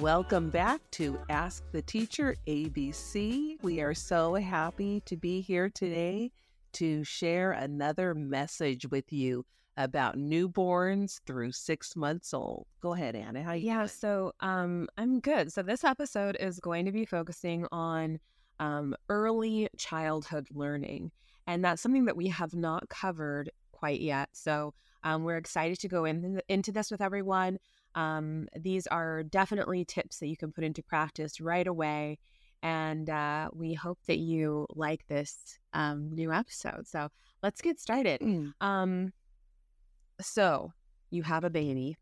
Welcome back to Ask the Teacher ABC. We are so happy to be here today to share another message with you about newborns through six months old. Go ahead, Anna. How you Yeah, doing? so um, I'm good. So this episode is going to be focusing on um, early childhood learning, and that's something that we have not covered quite yet. So um, we're excited to go in, into this with everyone. Um, these are definitely tips that you can put into practice right away. And uh, we hope that you like this um, new episode. So let's get started. Mm. Um, so you have a baby.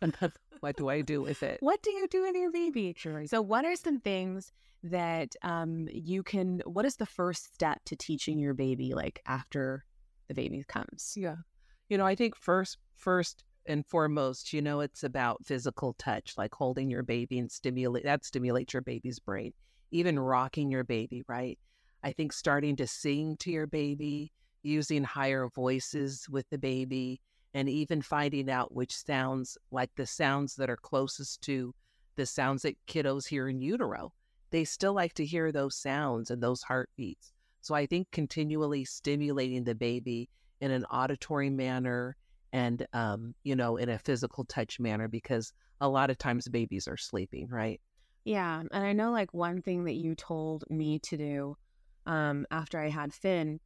what do I do with it? What do you do with your baby? Sure. So, what are some things that um, you can? What is the first step to teaching your baby, like after the baby comes? Yeah. You know, I think first first and foremost, you know, it's about physical touch, like holding your baby and stimulate that stimulates your baby's brain. Even rocking your baby, right? I think starting to sing to your baby, using higher voices with the baby, and even finding out which sounds like the sounds that are closest to the sounds that kiddos hear in utero. They still like to hear those sounds and those heartbeats. So I think continually stimulating the baby in an auditory manner and um, you know in a physical touch manner because a lot of times babies are sleeping right Yeah, and I know like one thing that you told me to do um, after I had Finn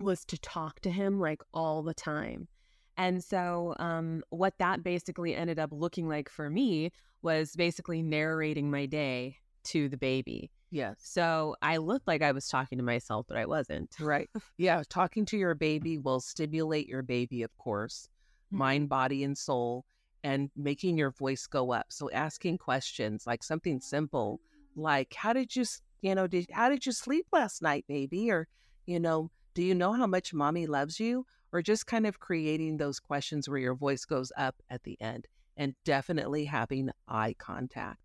was to talk to him like all the time. And so, um, what that basically ended up looking like for me was basically narrating my day to the baby. Yes So I looked like I was talking to myself, but I wasn't. right. Yeah talking to your baby will stimulate your baby of course mm-hmm. mind body and soul and making your voice go up. So asking questions like something simple like how did you you know did how did you sleep last night baby? or you know do you know how much mommy loves you? or just kind of creating those questions where your voice goes up at the end and definitely having eye contact.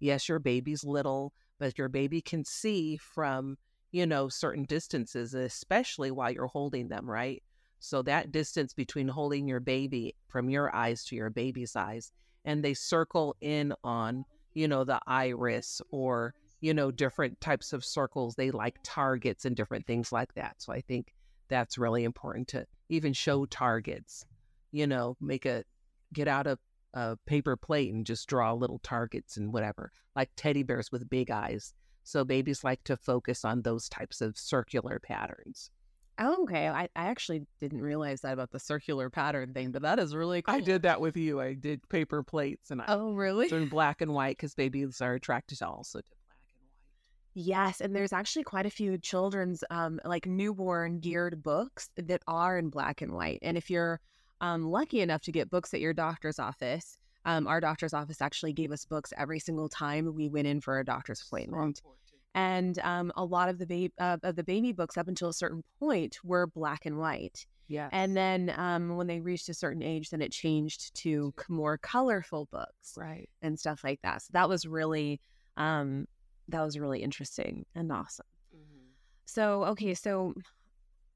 Yes your baby's little but your baby can see from you know certain distances especially while you're holding them right? So that distance between holding your baby from your eyes to your baby's eyes and they circle in on you know the iris or you know different types of circles they like targets and different things like that. So i think that's really important to even show targets you know make a get out a, a paper plate and just draw little targets and whatever like teddy bears with big eyes so babies like to focus on those types of circular patterns Oh, okay. I, I actually didn't realize that about the circular pattern thing, but that is really cool. I did that with you. I did paper plates and I Oh, really? in black and white because babies are attracted to also to black and white. Yes, and there's actually quite a few children's um like newborn geared books that are in black and white. And if you're um lucky enough to get books at your doctor's office, um our doctor's office actually gave us books every single time we went in for a doctor's appointment. And um a lot of the baby uh, of the baby books up until a certain point were black and white. Yeah. And then um when they reached a certain age then it changed to more colorful books right. and stuff like that. So that was really um that was really interesting and awesome. So, okay, so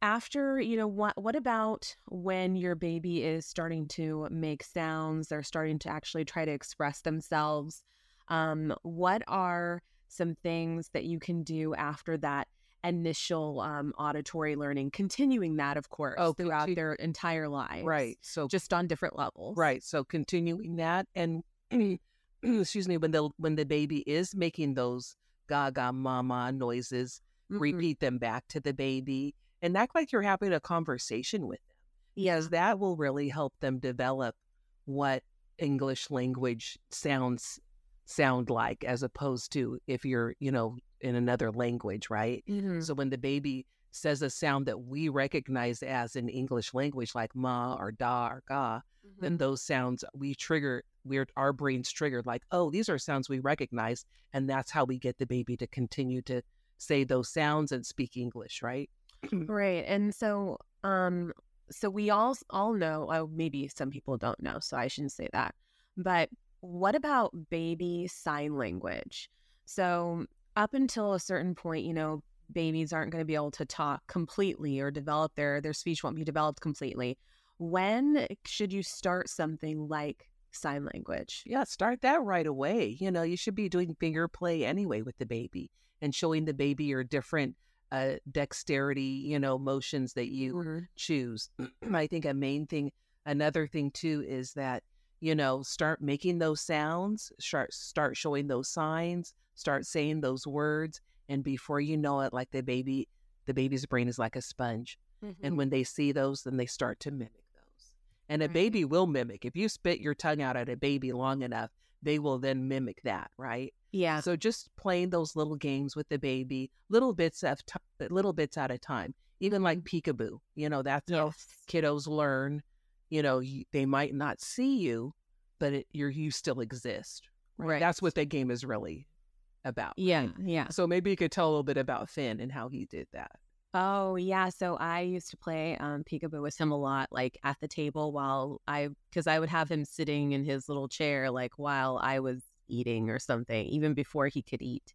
after, you know, what what about when your baby is starting to make sounds, they're starting to actually try to express themselves? Um what are some things that you can do after that initial um, auditory learning, continuing that, of course, Oh, throughout their entire lives, Right. So Just on different levels, right. So continuing that and excuse me, when the when the baby is making those gaga mama noises, Mhm. repeat them back to the baby and act like you're having a conversation with them. Because that will really help them develop what English language sounds sound like as opposed to if you're, you know, in another language, right? Mhm. So when the baby says a sound that we recognize as in English language, like ma or da or ga, then Mhm. those sounds we trigger, we're our brains triggered like, oh, these are sounds we recognize, and that's how we get the baby to continue to say those sounds and speak English, right? Right. And so um so we all all know, oh maybe some people don't know, so I shouldn't say that. But what about baby sign language? So up until a certain point, you know, babies aren't going to be able to talk completely or develop their their speech won't be developed completely. When should you start something like sign language. Yeah, start that right away. You know, you should be doing finger play anyway with the baby and showing the baby your different uh, dexterity, you know, motions that you Mm-hmm. choose. I think a main thing, another thing too, is that you know start making those sounds, start start showing those signs, start saying those words, and before you know it, like the baby, the baby's brain is like a sponge, and when they see those, then they start to mimic those. And a Right. baby will mimic if you spit your tongue out at a baby long enough, they will then mimic that, right? yeah, So just playing those little games with the baby, little bits of t- little bits at a time. Even like mm-hmm. peekaboo, you know, that's how kiddos learn. You know, you, they might not see you, but it, you're you still exist. Right. That's what that game is really about. Yeah, right? yeah. So maybe you could tell a little bit about Finn and how he did that. Oh yeah, so I used to play um, peekaboo with him a lot, like at the table while I, because I would have him sitting in his little chair, like while I was eating or something, even before he could eat,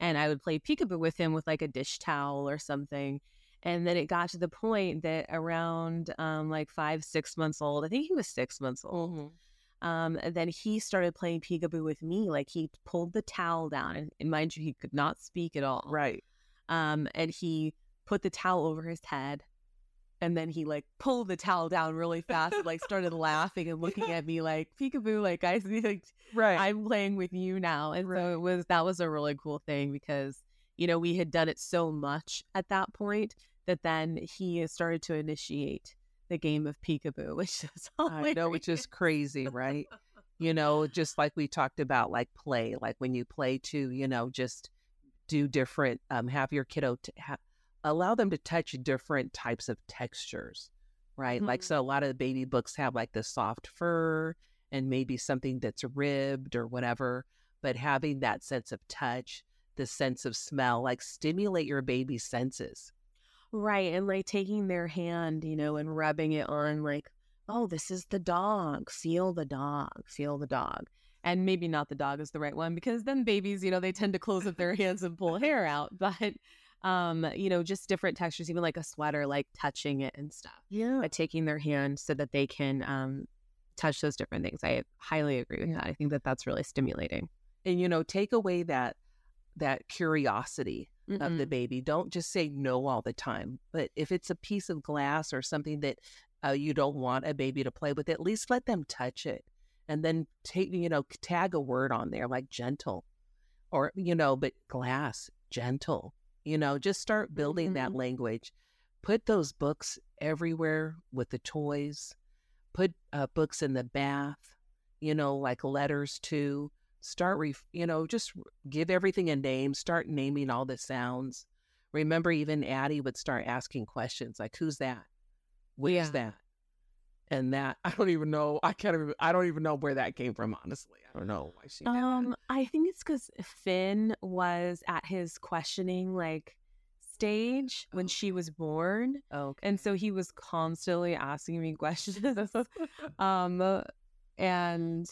and I would play peekaboo with him with like a dish towel or something, and then it got to the point that around um, like five, six months old, I think he was six months old, um, and then he started playing peekaboo with me, like he pulled the towel down, and, and mind you, he could not speak at all, Right. um, and he put the towel over his head and then he like pulled the towel down really fast and like started laughing and looking at me like peekaboo like i like Right. i'm playing with you now and so it was that was a really cool thing because you know we had done it so much at that point that then he started to initiate the game of peekaboo which is I know, which is crazy, right? you know, just like we talked about, like play, like when you play to, you know, just do different, um, have your kiddo t- ha- allow them to touch different types of textures, right? Like, Mhm. so a lot of the baby books have like the soft fur and maybe something that's ribbed or whatever, but having that sense of touch, the sense of smell, like stimulate your baby's senses. Right. And like taking their hand, you know, and rubbing it on, like, oh, this is the dog. Feel the dog. Feel the dog. And maybe not the dog is the right one because then babies, you know, they tend to close up their hands and pull hair out. But, um, you know, just different textures, even like a sweater, like touching it and stuff. Yeah. But taking their hand so that they can um, touch those different things. I highly agree with that. I think that that's really stimulating. And, you know, take away that, that curiosity of the baby. Don't just say no all the time. But if it's a piece of glass or something that uh, you don't want a baby to play with, at least let them touch it. And then take, you know, tag a word on there like gentle or, you know, but glass, gentle, you know, just start building that Mhm. language. Put those books everywhere with the toys. Put uh, books in the bath, you know, like letters too. Start, ref- you know, just give everything a name. Start naming all the sounds. Remember, even Addie would start asking questions like, "Who's that? What is Yeah. that?" And that I don't even know. I can't even. I don't even know where that came from. Honestly, I don't know why she. Um, I think it's because Finn was at his questioning like stage when she was born, Okay. and so he was constantly asking me questions. um, and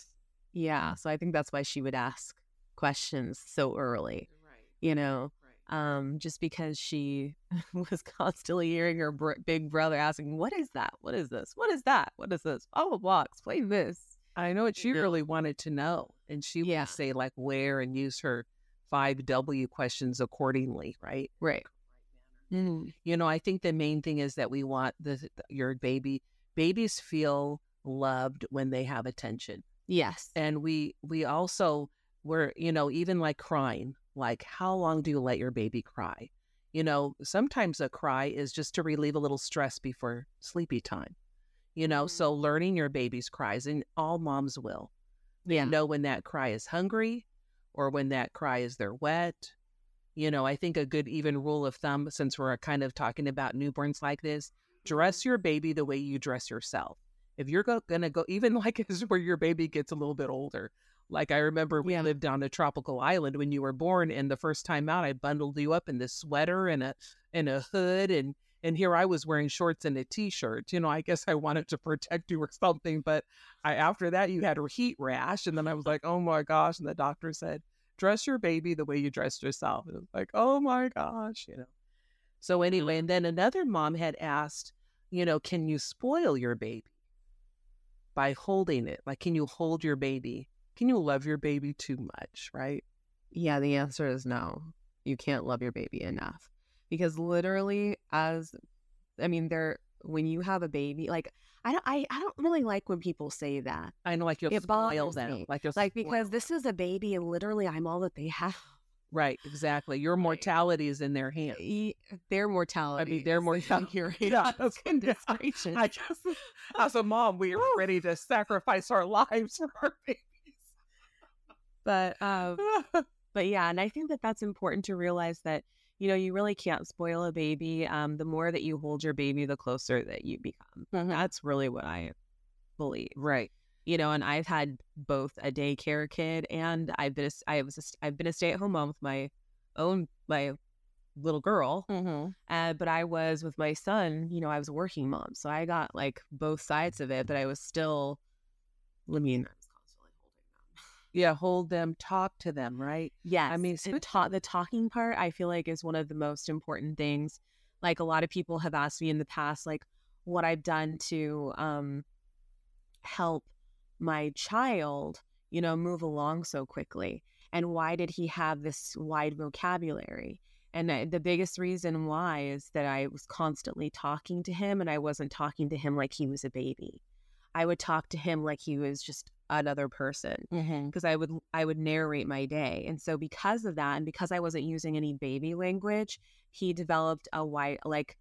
yeah, so I think that's why she would ask questions so early. right. You know. Um, just because she was constantly hearing her br- big brother asking, "What is that? What is this? What is that? What is this? Oh, a box. Explain this." I know what she know? really wanted to know, and she Yeah. would say like where and use her five W questions accordingly, right? Right. Mhm. You know, I think the main thing is that we want the your baby. Babies feel loved when they have attention, Yes. and we we also we're you know even like crying. Like, how long do you let your baby cry? You know, sometimes a cry is just to relieve a little stress before sleepy time. You know, Mhm. so learning your baby's cries, and all moms will. Yeah. know when that cry is hungry or when that cry is they're wet. You know, I think a good even rule of thumb, since we're kind of talking about newborns like this, dress your baby the way you dress yourself. If you're go- going to go, even like as where your baby gets a little bit older, like I remember we Yeah. lived on a tropical island when you were born, and the first time out, I bundled you up in this sweater and a and a hood, and and here I was wearing shorts and a t-shirt. You know, I guess I wanted to protect you or something, but I after that you had a heat rash, and then I was like, oh my gosh, and the doctor said, dress your baby the way you dressed yourself. And it was like, oh my gosh, you know. So anyway, and then another mom had asked, you know, can you spoil your baby by holding it. Like, can you hold your baby? Can you love your baby too much? Right. Yeah, the answer is no. You can't love your baby enough because literally, as I mean, there when you have a baby, like I don't, I, I don't really like when people say that. I know, like you'll It spoil them, me. like you'll Like spoil because this is a baby, and literally, I'm all that they have. Right, exactly. Your mortality is in their hands. E- Their mortality. their is in mortality- your Yeah, hands. that's- Goodness yeah. gracious. I just, as a mom, we are ready to sacrifice our lives for our but um, but yeah, and I think that that's important to realize that you know you really can't spoil a baby. Um, the more that you hold your baby, the closer that you become. That's really what I believe. right. you know, and I've had both a daycare kid and I've been a, I was a, I've been a stay at home mom with my own my little girl, Mm-hmm. uh, but I was with my son. You know, I was a working mom, so I got like both sides of it. But I was still, I mean, I was constantly holding them. Yeah, hold them, talk to them, right? yeah I mean, switch- ta- the talking part I feel like is one of the most important things. Like a lot of people have asked me in the past, like what I've done to um, help my child, you know, move along so quickly, and why did he have this wide vocabulary? And the biggest reason why is that I was constantly talking to him, and I wasn't talking to him like he was a baby. I would talk to him like he was just another person Mm-hmm. because I would I would narrate my day. And so because of that and because I wasn't using any baby language, he developed a white like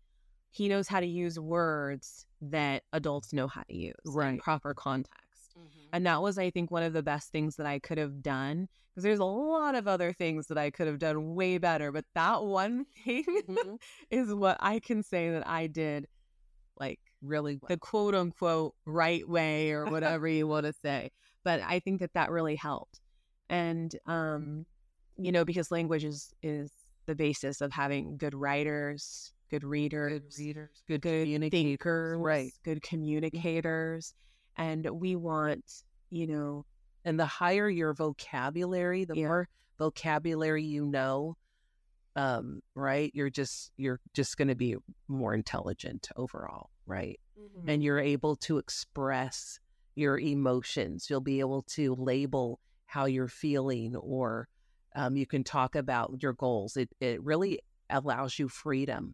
he knows how to use words that adults know how to use in proper context. Mm-hmm. And that was I think one of the best things that I could have done because there's a lot of other things that I could have done way better, but that one thing Mhm. is what I can say that I did like Really the quote unquote right way or whatever you want to say. But I think that that really helped. And, um, you know, because language is, is the basis of having good writers, good readers, good readers, good, good communicators, thinkers, right? good communicators. And we want, you know, And the higher your vocabulary, the Yeah. more vocabulary you know, um, right? You're just you're just going to be more intelligent overall, right? Mm-hmm. And you're able to express your emotions. You'll be able to label how you're feeling, or um, you can talk about your goals. It it really allows you freedom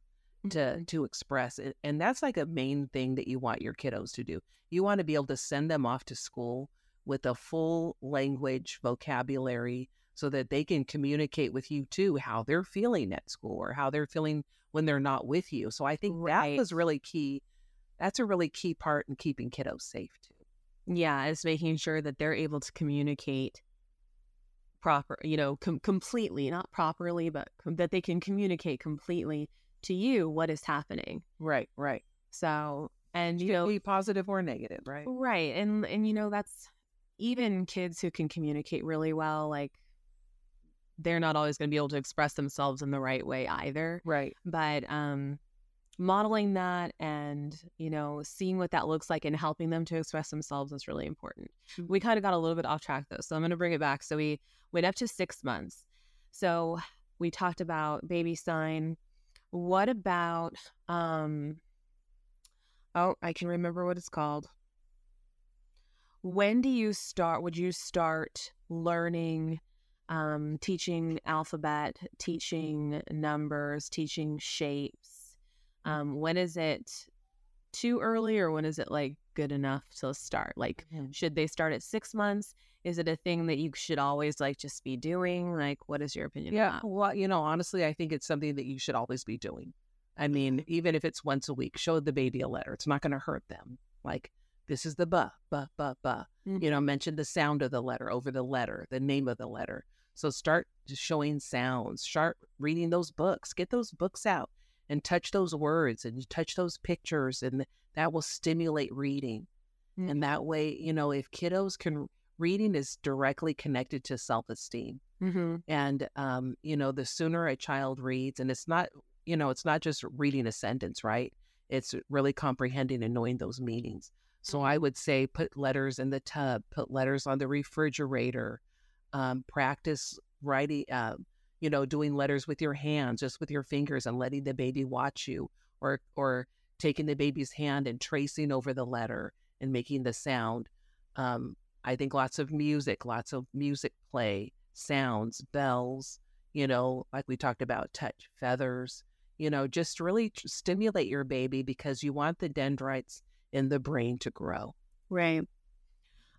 to Mhm. to express it and that's like a main thing that you want your kiddos to do you want to be able to send them off to school with a full language vocabulary so that they can communicate with you too how they're feeling at school or how they're feeling when they're not with you so i think that was really key that's a really key part in keeping kiddos safe too yeah, it's making sure that they're able to communicate proper, you know, com- completely, not properly, but com- that they can communicate completely to you what is happening. right right So, and you you know, be positive or negative right right, and and you know that's even kids who can communicate really well, like they're not always going to be able to express themselves in the right way either. right But um, modeling that and you know seeing what that looks like and helping them to express themselves is really important. We kind of got a little bit off track though so i'm going to bring it back. So we went up to six months. So we talked about baby sign. What about um oh i can remember what it's called. When do you start would you start learning um, teaching alphabet teaching numbers teaching shapes um, when is it too early or when is it like good enough to start like Mhm. should they start at six months is it a thing that you should always like just be doing like what is your opinion Yeah, well, you know, honestly, I think it's something that you should always be doing. I mean, even if it's once a week, show the baby a letter. It's not going to hurt them. Like, this is the ba, ba, ba, ba. You know, mention the sound of the letter over the letter, the name of the letter. So start just showing sounds, start reading those books, get those books out and touch those words and touch those pictures, and that will stimulate reading. Mm. And that way, you know, if kiddos can, reading is directly connected to self esteem mm-hmm. and um, you know the sooner a child reads and it's not you know it's not just reading a sentence right it's really comprehending and knowing those meanings so i would say put letters in the tub put letters on the refrigerator um, practice writing uh, you know doing letters with your hands just with your fingers and letting the baby watch you or or taking the baby's hand and tracing over the letter and making the sound. Um, I think lots of music, lots of music play, sounds, bells, you know, like we talked about, touch, feathers, you know, just really t- stimulate your baby because you want the dendrites in the brain to grow. Right.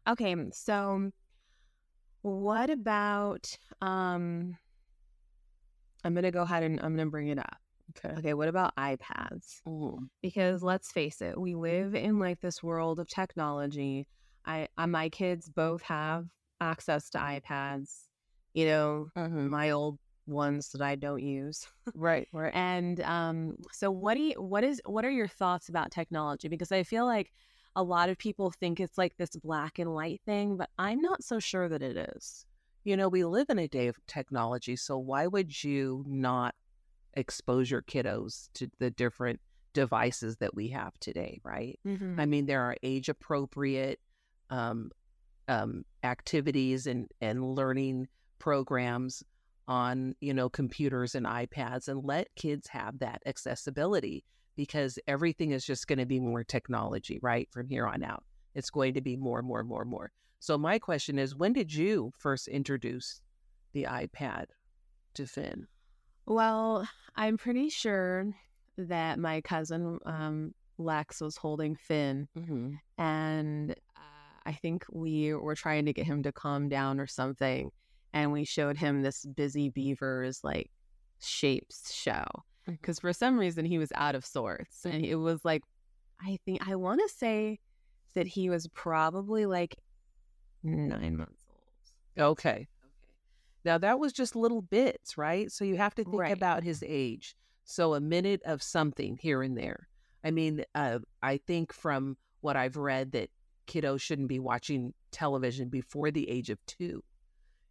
Okay. So, what about, um, I'm going to go ahead and I'm going to bring it up. Okay. Okay. What about iPads? Mm, Because let's face it, we live in like this world of technology. I, I my kids both have access to iPads, you know, mhm. my old ones that I don't use. Right, right. And um, so what do you, what is what are your thoughts about technology? Because I feel like a lot of people think it's like this black and white thing, but I'm not so sure that it is. You know, we live in a day of technology, so why would you not expose your kiddos to the different devices that we have today, right? Mm-hmm. I mean, there are age appropriate um, um, activities and, and learning programs on, you know, computers and iPads and let kids have that accessibility because everything is just going to be more technology, right? From here on out, it's going to be more, and more, and more, and more. So my question is, when did you first introduce the iPad to Finn? Well, I'm pretty sure that my cousin um, Lex was holding Finn, Mm-hmm. and uh, I think we were trying to get him to calm down or something, and we showed him this Busy Beavers like shapes show because for some reason he was out of sorts, and it was like, I think I want to say that he was probably like nine months old. Okay. Okay. Now that was just little bits, right? So you have to think Right. about his age. So a minute of something here and there. I mean, uh, I think from what I've read that kiddos shouldn't be watching television before the age of two,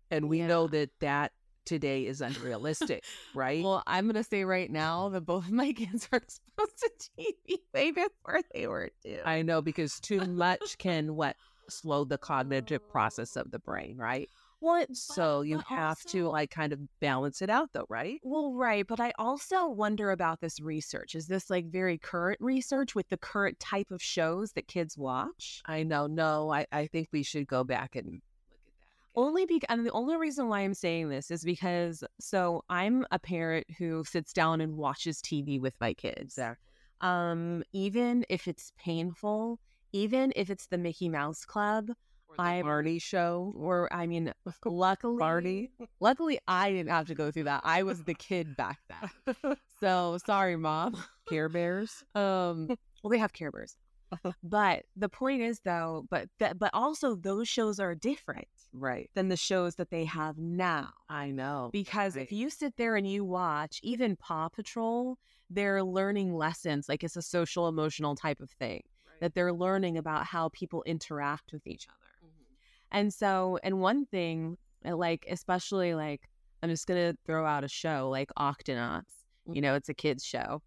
and we know that that today is unrealistic, right? Well, I'm gonna say right now that both of my kids are exposed to TV way before they were two. I know because too much can what slow the cognitive process of the brain, right? well, So you have to like kind of balance it out, though, right? Well, right, but I also wonder about this research. Is this like very current research with the current type of shows that kids watch? I know. No, I, I think we should go back and look at that. Only because, and the only reason why I'm saying this is because, so I'm a parent who sits down and watches TV with my kids. Exactly. Um, even if it's painful, even if it's the Mickey Mouse Club, Or the I'm- Barney show. or I mean, luckily, Barney. luckily I didn't have to go through that. I was the kid back then. So sorry, mom. Care Bears. Um, well, they have Care Bears, but the point is though, but that, but also those shows are different Right. than the shows that they have now. I know. Because Right. if you sit there and you watch even Paw Patrol, they're learning lessons. Like it's a social emotional type of thing that they're learning about how people interact with each other. Mhm. And so, and one thing, uh, like, especially like, I'm just going to throw out a show like Octonauts, you know, it's a kid's show.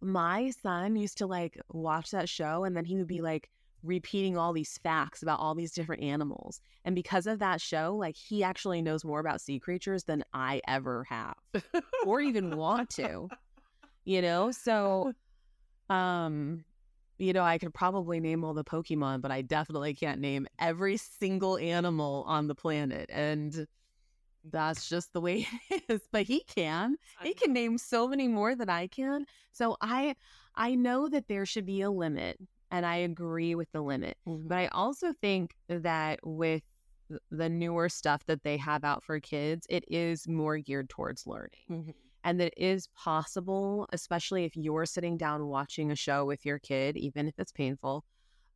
My son used to like watch that show and then he would be like repeating all these facts about all these different animals. And because of that show, like, he actually knows more about sea creatures than I ever have or even want to, you know? So, um, you know, I could probably name all the Pokemon, but I definitely can't name every single animal on the planet. And that's just the way it is. But he can. He can name so many more than I can. So I I know that there should be a limit and I agree with the limit. Mhm. But I also think that with the newer stuff that they have out for kids, it is more geared towards learning Mhm. And that it is possible, especially if you're sitting down watching a show with your kid, even if it's painful,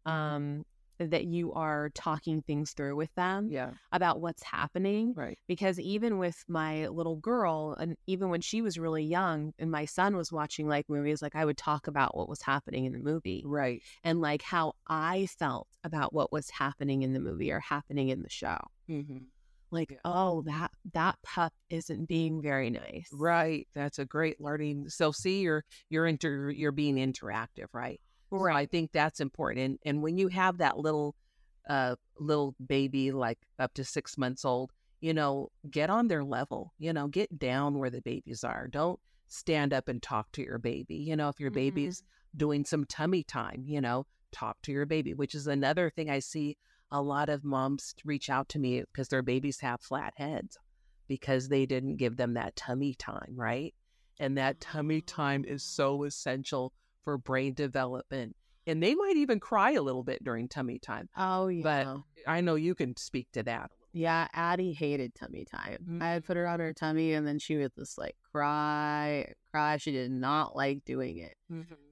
um, that you are talking things through with them Yeah. about what's happening. Right. Because even with my little girl, and even when she was really young, and my son was watching like movies, like I would talk about what was happening in the movie Right. and like how I felt about what was happening in the movie or happening in the show. hmm Like, Yeah. oh, that that pup isn't being very nice. Right. That's a great learning. So see, you're you're inter you're being interactive, right? So I think that's important. And and when you have that little uh little baby like up to six months old, you know, get on their level, you know, get down where the babies are. Don't stand up and talk to your baby. You know, if your Mhm. baby's doing some tummy time, you know, talk to your baby, which is another thing I see a lot of moms reach out to me because their babies have flat heads because they didn't give them that tummy time, right? And that tummy time is so essential for brain development. And they might even cry a little bit during tummy time. Oh, yeah. But I know you can speak to that. Yeah, Addie hated tummy time. Mhm. I had put her on her tummy and then she would just like cry, cry. She did not like doing it.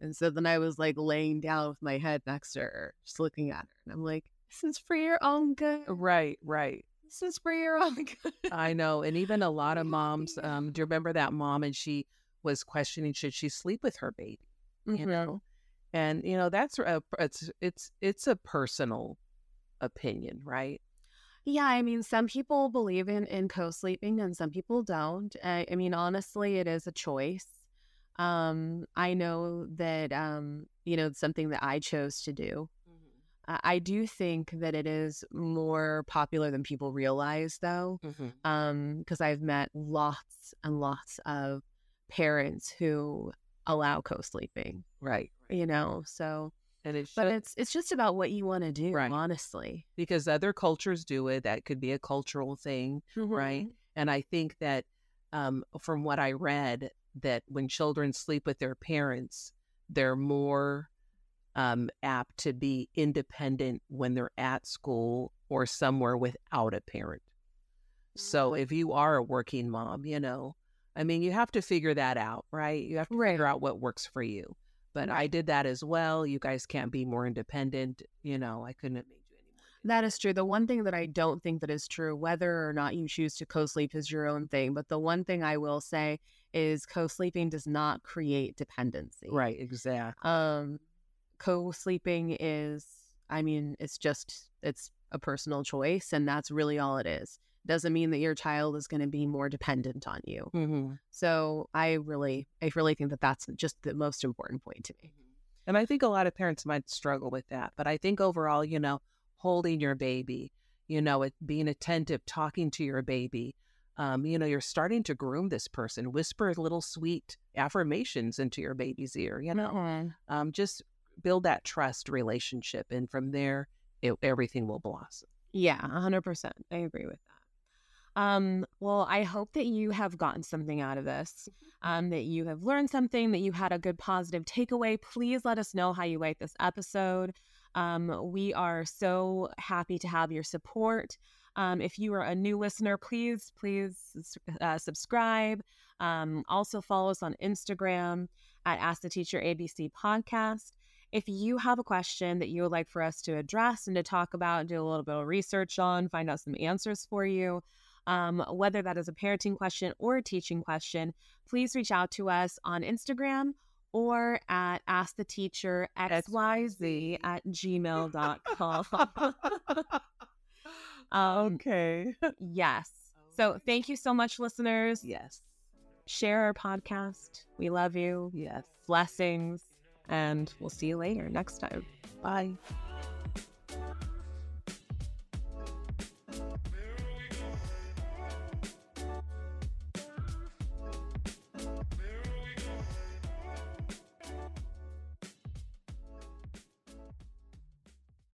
And so then I was like laying down with my head next to her, just looking at her. And I'm like, this is for your own good. Right, right. This is for your own good. I know. And even a lot of moms, um, do you remember that mom and she was questioning should she sleep with her baby? Mm-hmm. You know? And you know, that's a it's it's it's a personal opinion, right? Yeah, I mean, some people believe in, in co sleeping and some people don't. I, I mean, honestly, it is a choice. Um, I know that, um, you know, it's something that I chose to do. I do think that it is more popular than people realize, though, um, because I've met lots and lots of parents who allow co sleeping, Right. you know, so, And it but it's, it's just about what you want to do, Right. honestly. because other cultures do it. That could be a cultural thing. Right. And I think that um, from what I read, that when children sleep with their parents, they're more um, apt to be independent when they're at school or somewhere without a parent. So if you are a working mom, you know, I mean, you have to figure that out, right? You have to Right. figure out what works for you. But I did that as well. You guys can't be more independent. You know, I couldn't have made you any more. That is true. The one thing that I don't think that is true, whether or not you choose to co-sleep is your own thing. But the one thing I will say is co-sleeping does not create dependency. Right, exactly. Um, co-sleeping is, I mean, it's just it's a personal choice, and that's really all it is. Doesn't mean that your child is going to be more dependent on you. hmm So I really, I really think that that's just the most important point to me. And I think a lot of parents might struggle with that. But I think overall, you know, holding your baby, you know, it, being attentive, talking to your baby, um, you know, you're starting to groom this person. Whisper little sweet affirmations into your baby's ear, you know, um, just build that trust relationship. And from there, it, everything will blossom. Yeah, 100%. I agree with that. Um, well, I hope that you have gotten something out of this, um, that you have learned something, that you had a good positive takeaway. Please let us know how you like this episode. Um, we are so happy to have your support. Um, if you are a new listener, please, please uh, subscribe. Um, also, follow us on Instagram at Ask the Teacher ABC Podcast. If you have a question that you would like for us to address and to talk about and do a little bit of research on, find out some answers for you, um, whether that is a parenting question or a teaching question, please reach out to us on Instagram or at Ask the Teacher XYZ at gmail.com. um, okay. yes. So thank you so much, listeners. Yes. Share our podcast. We love you. Yes. Blessings. And we'll see you later next time. Bye.